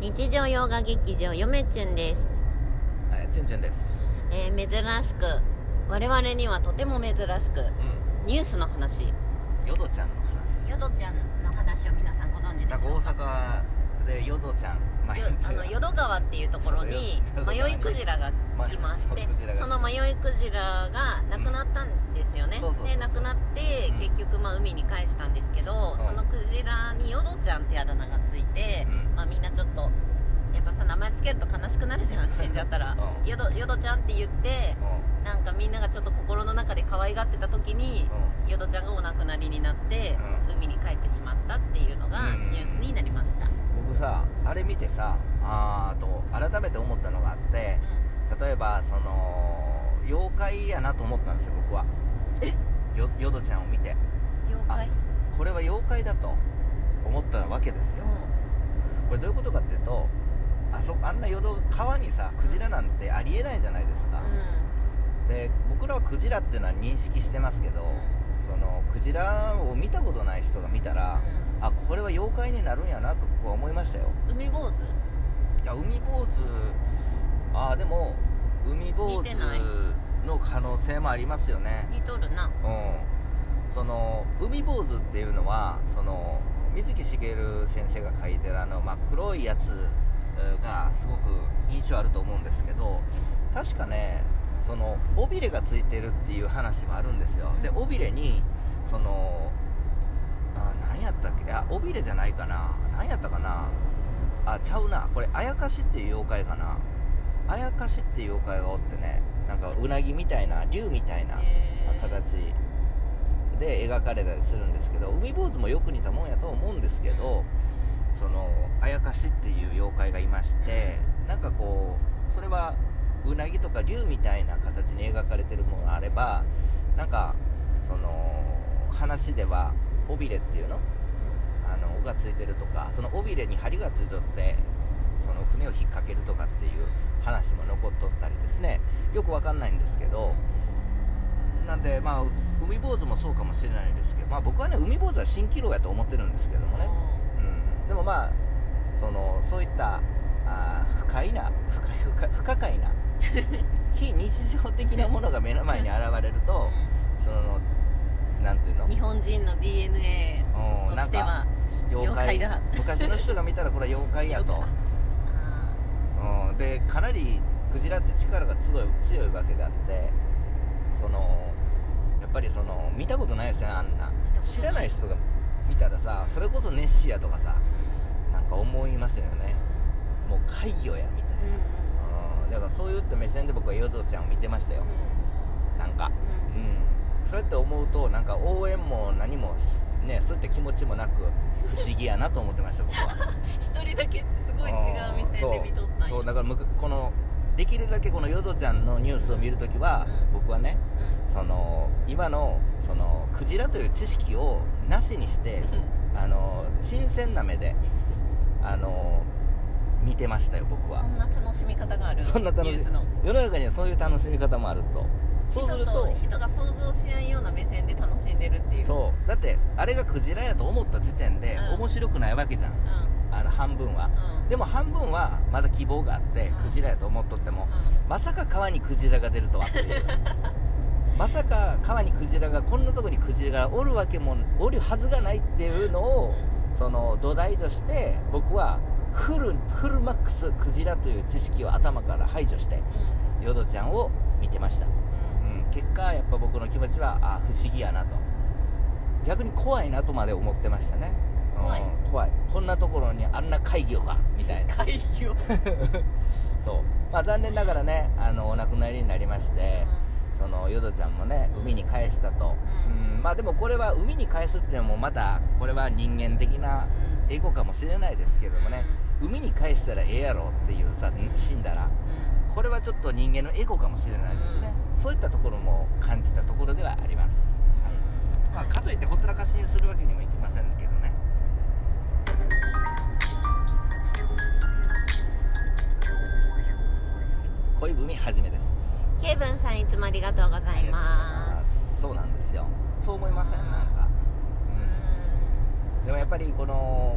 日常洋画劇場よめちゅんです、えーチュンチュンです。えー珍しく我々にはとても珍しくうニュースの話。ん。ヨドちゃんの話。ヨドちゃんの話を皆さんご存知でなんか大阪でヨドちゃん、まよあの 淀川っていうところにそう淀迷いクジラが来まして。まクジラがその迷いクジラが亡くなったんですよね、そうそうそうそう。で亡くなってうん。結局まあ海に返したんですけど、うんそのクジラにヨドちゃんってあだ名がついて、うんまあ、みんなちょっとやっぱさ名前つけると悲しくなるじゃん死んじゃったらうんヨドヨドちゃんって言ってうなんかみんながちょっと心の中で可愛がってた時にん。うん。ヨドちゃんがお亡くなりになって、う海に帰ってしまったっていうのがうんニュースになりました、僕さ、あれ見てさ、あーと改めて思ったのがあって、例えばその妖怪やなと思ったんですよ僕は。え？よヨドちゃんを見て、うん妖怪？これは妖怪だと思ったわけですよ。これどういうことかっていうと。あそあんな淀川にさクジラなんてありえないじゃないですか、で僕らはクジラっていうのは認識してますけど、そのクジラを見たことない人が見たら、あこれは妖怪になるんやなと僕は思いましたよ。うん海坊主？いや海坊主ああでも海坊主の可能性もありますよね。似とるな。うん。その海坊主っていうのはその水木しげる先生が描いてるあの真っ黒いやつえーがすごく印象あると思うんですけど確かねその尾びれがついてるっていう話もあるんですよ。で尾びれにそのあ何やったっけ？いや尾びれじゃないかな。何やったかな？あちゃうな。これあやかしっていう妖怪かな。あやかしっていう妖怪がおってねなんかうなぎみたいな竜みたいな形で描かれたりするんですけど海坊主もよく似たもんやと思うんですけどそのあやかしっていう妖怪がいましてなんかこうそれはうなぎとか竜みたいな形に描かれてるものがあればなんかその話では尾びれっていうの？あの尾がついてるとかその尾びれに針がついとってその船を引っ掛けるとかっていう話も残っとったりですね。よくわかんないんですけどなんでまあ海坊主もそうかもしれないですけど、まあ、僕はね海坊主は蜃気楼やと思ってるんですけどもね、でもまあそのそういったあー不快な不快不快不可解な 非日常的なものが目の前に現れるとそのなんていうの？日本人の DNA うんとしては妖怪だ。昔の人が見たらこれは妖怪やと、あうん、でかなりクジラって力が強い強いわけであってそのやっぱりその見たことないですよねあんな。知らない人が見たらさそれこそネッシーやとかさか思いますよね。もう怪魚やみたいうんうん。な、うん、だからそういった目線で僕はヨドちゃんを見てましたよ。なんか。うん。うん。そうやって思うとなんか応援も何もねそういった気持ちもなく不思議やなと思ってました僕は。一人だけすごい違う目線で見とったそう。だからこのできるだけこのヨドちゃんのニュースを見るときは、うん。僕はねうん。その今のそのクジラという知識をなしにしてあの新鮮な目であの見てましたよ僕は。そんな楽しみ方がある。そんな楽しみ。世の中にはそういう楽しみ方もあると。そうすると人人が想像しないような目線で楽しんでるっていう。そう。だってあれがクジラやと思った時点でうん。面白くないわけじゃん。うあの半分は。んうん。でも半分はまだ希望があってうん。クジラやと思っとってもうん。まさか川にクジラが出るとはっていう。まさか川にクジラがこんなとこにクジラがおるわけもおるはずがないっていうのをその土台として僕はフルフルマックスクジラという知識を頭から排除してヨドちゃんを見てました、うん、結果やっぱ僕の気持ちはあ不思議やなと。逆に怖いなとまで思ってましたね。怖いうん。怖い。こんなところにあんな怪魚がみたいな。海魚？そう。まあ残念ながらねあのお亡くなりになりまして、そのヨドちゃんもね海に返したと、まあでもこれは海に返すっていうのもまたこれは人間的なうん。エゴかもしれないですけどもね、海に返したらええやろっていうさ死んだら。うん。これはちょっと人間のエゴかもしれないですね、そういったところも感じたところではあります、はい。まあ、かといってほったらかしにするわけにもいきませんけどね。恋文はじめです。ケイブンさんいつもありがとうございますそう思いませんなんか、うん、でもやっぱりこの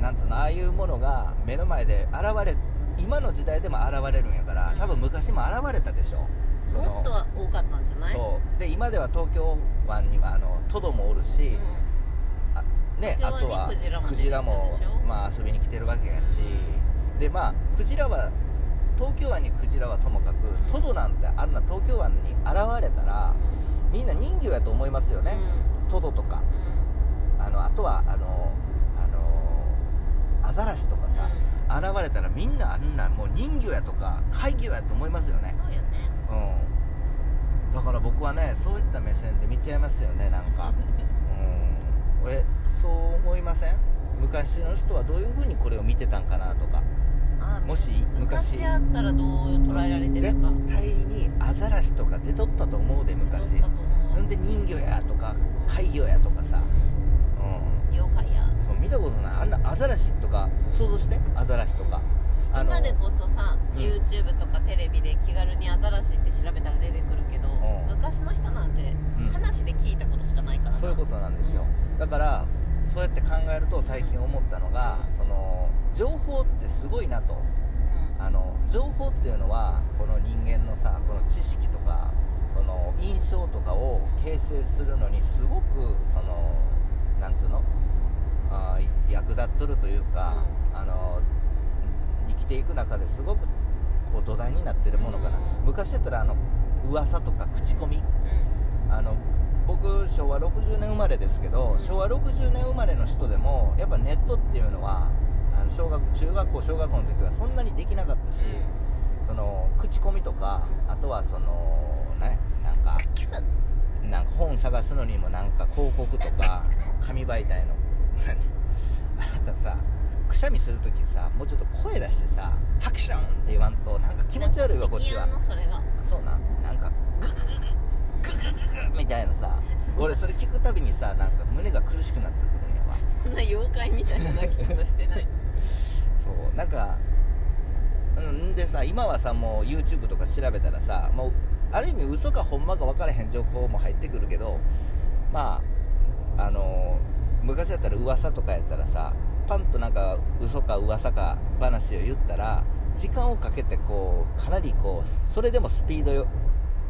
なんつうのああいうものが目の前で現れ今の時代でも現れるんやから多分昔も現れたでしょ。もっとは多かったんじゃない？そう。で今では東京湾にはあのトドもおるし、うん。あね、あとはクジラもまあ、遊びに来てるわけやし。でまあクジラは東京湾にクジラはともかくうん。トドなんてあんな東京湾に現れたらみんな人魚やと思いますよね、トドとか。あのあとはあのあのアザラシとかさ、現れたらみんなあんなもう人魚やとか怪魚やと思いますよね。そうよね。うん。だから僕はねそういった目線で見ちゃいますよねなんか。うん。俺そう思いません？昔の人はどういう風にこれを見てたんかなとか。あもし昔。昔あったらどう捉えられて絶るか。対にアザラシとか出とったと思うで昔。だと思んで人魚やとか怪魚やとかさ。うん。妖怪や。そう見たことない。あんなアザラシとか想像して。アザラシとか。今でこそさ、うん。YouTube とかテレビで気軽にアザラシって調べたら出てくるけど、ん。昔の人なんてうん。話で聞いたことしかないからな。そういうことなんですよ。だからそうやって考えると最近思ったのがその情報ってすごいなと。うん。あの情報っていうのはこの人間のさこの知識とかその印象とかを形成するのにすごくそのなんつうのあー役立っとるというか、あの生きていく中ですごくこう土台になってるものかな、うん。昔やったらあの噂とか口コミ。あの僕昭和60年生まれですけど昭和60年生まれの人でもやっぱネットっていうのはあの小学中学校小学校の時はそんなにできなかったし、その口コミとか、あとはそのねなんかなんか本探すのにもなんか広告とか紙媒体のあなたさくしゃみするときさもうちょっと声出してさハクションって言わんとなんか気持ち悪いわこっちは。そうななんかグググググググみたいな俺それ聞くたびにさなんか胸が苦しくなってくるんやわそんな妖怪みたいな泣き方してない。そうなんかうんでさ今はさもう YouTube とか調べたらさもうある意味嘘かほんまか分からへん情報も入ってくるけどまああの昔だったら噂とかやったらさパンとなんか嘘か噂か話を言ったら時間をかけてこうかなりこうそれでもスピードよ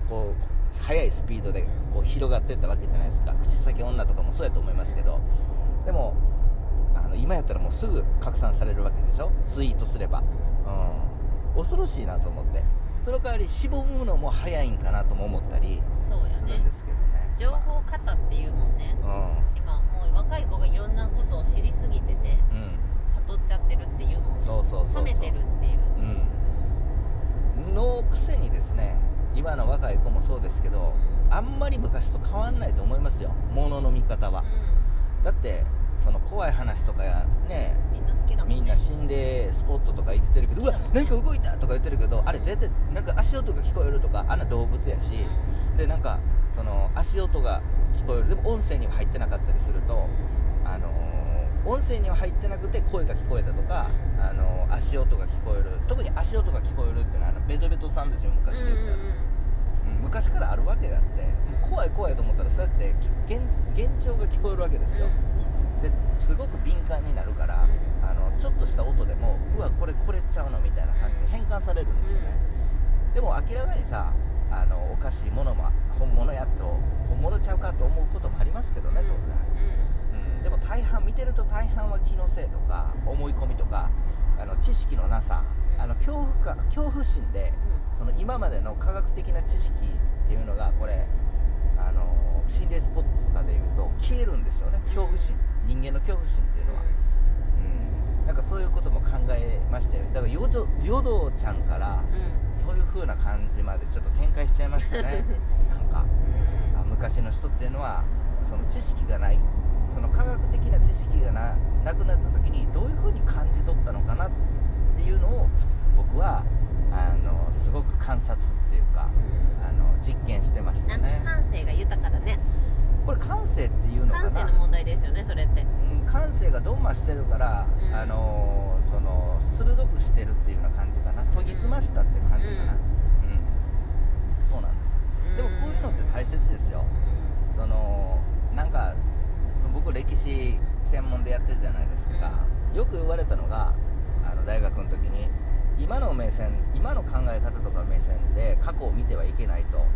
こう速いスピードでこう広がっていったわけじゃないですか。口先女とかもそうやと思いますけど。でもあの今やったらもうすぐ拡散されるわけでしょ？ツイートすれば、うん、恐ろしいなと思って。その代わりしぼむのも早いんかなとも思ったりするんですけどね情報型っていうもんねう今もう若い子がいろんなことを知りすぎててんうん悟っちゃってるっていうもんねそうそうそうそう冷めてるっていううんのくせにですね今の若い子もそうですけどあんまり昔と変わんないと思いますよ。物の見方は。うだってその怖い話とかやねんみんな好きだもんね。みんな心霊スポットとか行ってるけどうわなんか動いたとか言ってるけどあれ絶対なんか足音が聞こえるとかあんな動物やし。でなんかその足音が聞こえる。でも音声には入ってなかったりするとあのー音声には入ってなくて声が聞こえたとか、あのー足音が聞こえる。特に足音が聞こえるっていうのはあのベトベトさんですよ昔で言った。ら、うん昔からあるわけだってもう怖い怖いと思ったらそうやって幻聴が聞こえるわけですよ、ですごく敏感になるからあのちょっとした音でもうわこれこれちゃうのみたいな感じで変換されるんですよね、でも明らかにさあのおかしいものも本物やと本物ちゃうかと思うこともありますけどね当然、うん、でも大半見てると大半は気のせいとか思い込みとかあの知識のなさあの恐怖か恐怖心でその今までの科学的な知識っていうのがこれあの心霊スポットとかでいうと消えるんですよね。恐怖心。人間の恐怖心っていうのは、うん、なんかそういうことも考えましたよ。だからヨドヨドちゃんからそういう風な感じまでちょっと展開しちゃいましたね。なんかあ昔の人っていうのはその知識がない。その科学的な知識がななくなった時にどういう風に感じ取ったのかなっていうのを僕はあのすごく観察っていうかあの実験してましたなんねか感性が豊かだね。これ感性っていうのかな？感性の問題ですよねそれって。うん、感性がどんましてるから、うん。あのーその鋭くしてるっていうような感じかな。研ぎ澄ましたって感じかな、うん。そうなんですでもこういうのって大切ですよ。そのなんかその僕歴史専門でやってるじゃないですか、よく言われたのがあの大学の時に今の目線今の考え方とか目線で過去を見てはいけないと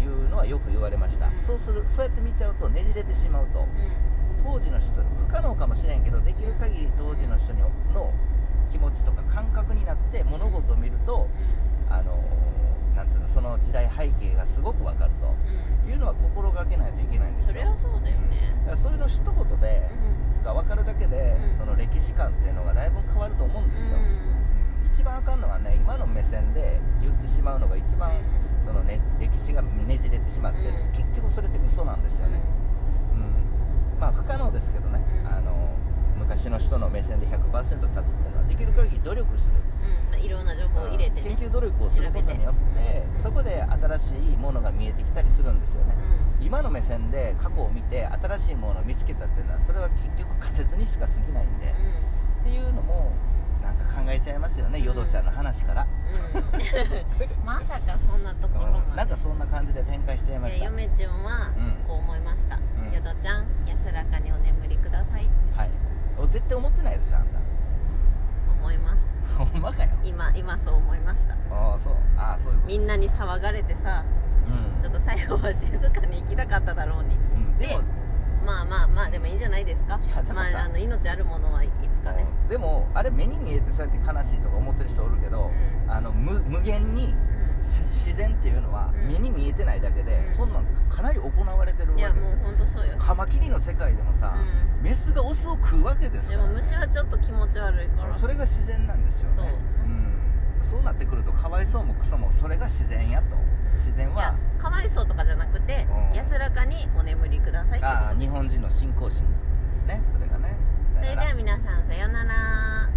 いうのはよく言われました、うんそうするそうやって見ちゃうとねじれてしまうと。うん当時の人不可能かもしれんけどできる限り当時の人にの気持ちとか感覚になって物事を見るとあのなんつうのその時代背景がすごくわかると。いうのは心がけないといけないんですよ。それはそうだよね。だからそういうの一言でが分かるだけで、うん。その歴史観っていうのがだいぶ変わると思うんですよ、今の目線で言ってしまうのが一番その、ね、歴史がねじれてしまって、うん。結局それって嘘なんですよね、うん。まあ不可能ですけどね、うん。あの昔の人の目線で100%立つっていうのはできる限り努力する、うん。まあいろんな情報を入れてね研究努力をすることによってうん。そこで新しいものが見えてきたりするんですよね、う今の目線で過去を見て新しいものを見つけたっていうのはそれは結局仮説にしか過ぎないんで、ん。っていうのもなんか考えちゃいますよね、うん。ヨドちゃんの話から、うん。う んまさかそんなところまで。うん。なんかそんな感じで展開しちゃいました。で嫁ちゃんはうんこう思いました。ん「ヨドちゃん安らかにお眠りください」はい。俺絶対思ってないでしょあんた。思います。ほんまかよ。今今そう思いました。ああそう。ああそういうこと。みんなに騒がれてさうん。ちょっと最後は静かに行きたかっただろうに。うん。でもまあまあまあでもいいんじゃないですか？いやでもさまああの命あるものはいつかね。うん。でもあれ目に見えてそうやって悲しいとか思ってる人おるけど、うん。あの無無限にうし自然っていうのはうん。目に見えてないだけで、うん。そんなんかなり行われてるわんいやもうけですよ本当そうよ。カマキリの世界でもさ、うメスがオスを食うわけですから、でも虫はちょっと気持ち悪いから。それが自然なんですよね。そう。うん、そうなってくるとかわいそうもクソもそれが自然やと自然いやはかわいそうとかじゃなくてうん。安らかにお眠りくださいってことです。ああ日本人の信仰心ですねそれがね。それでは皆さんさようなら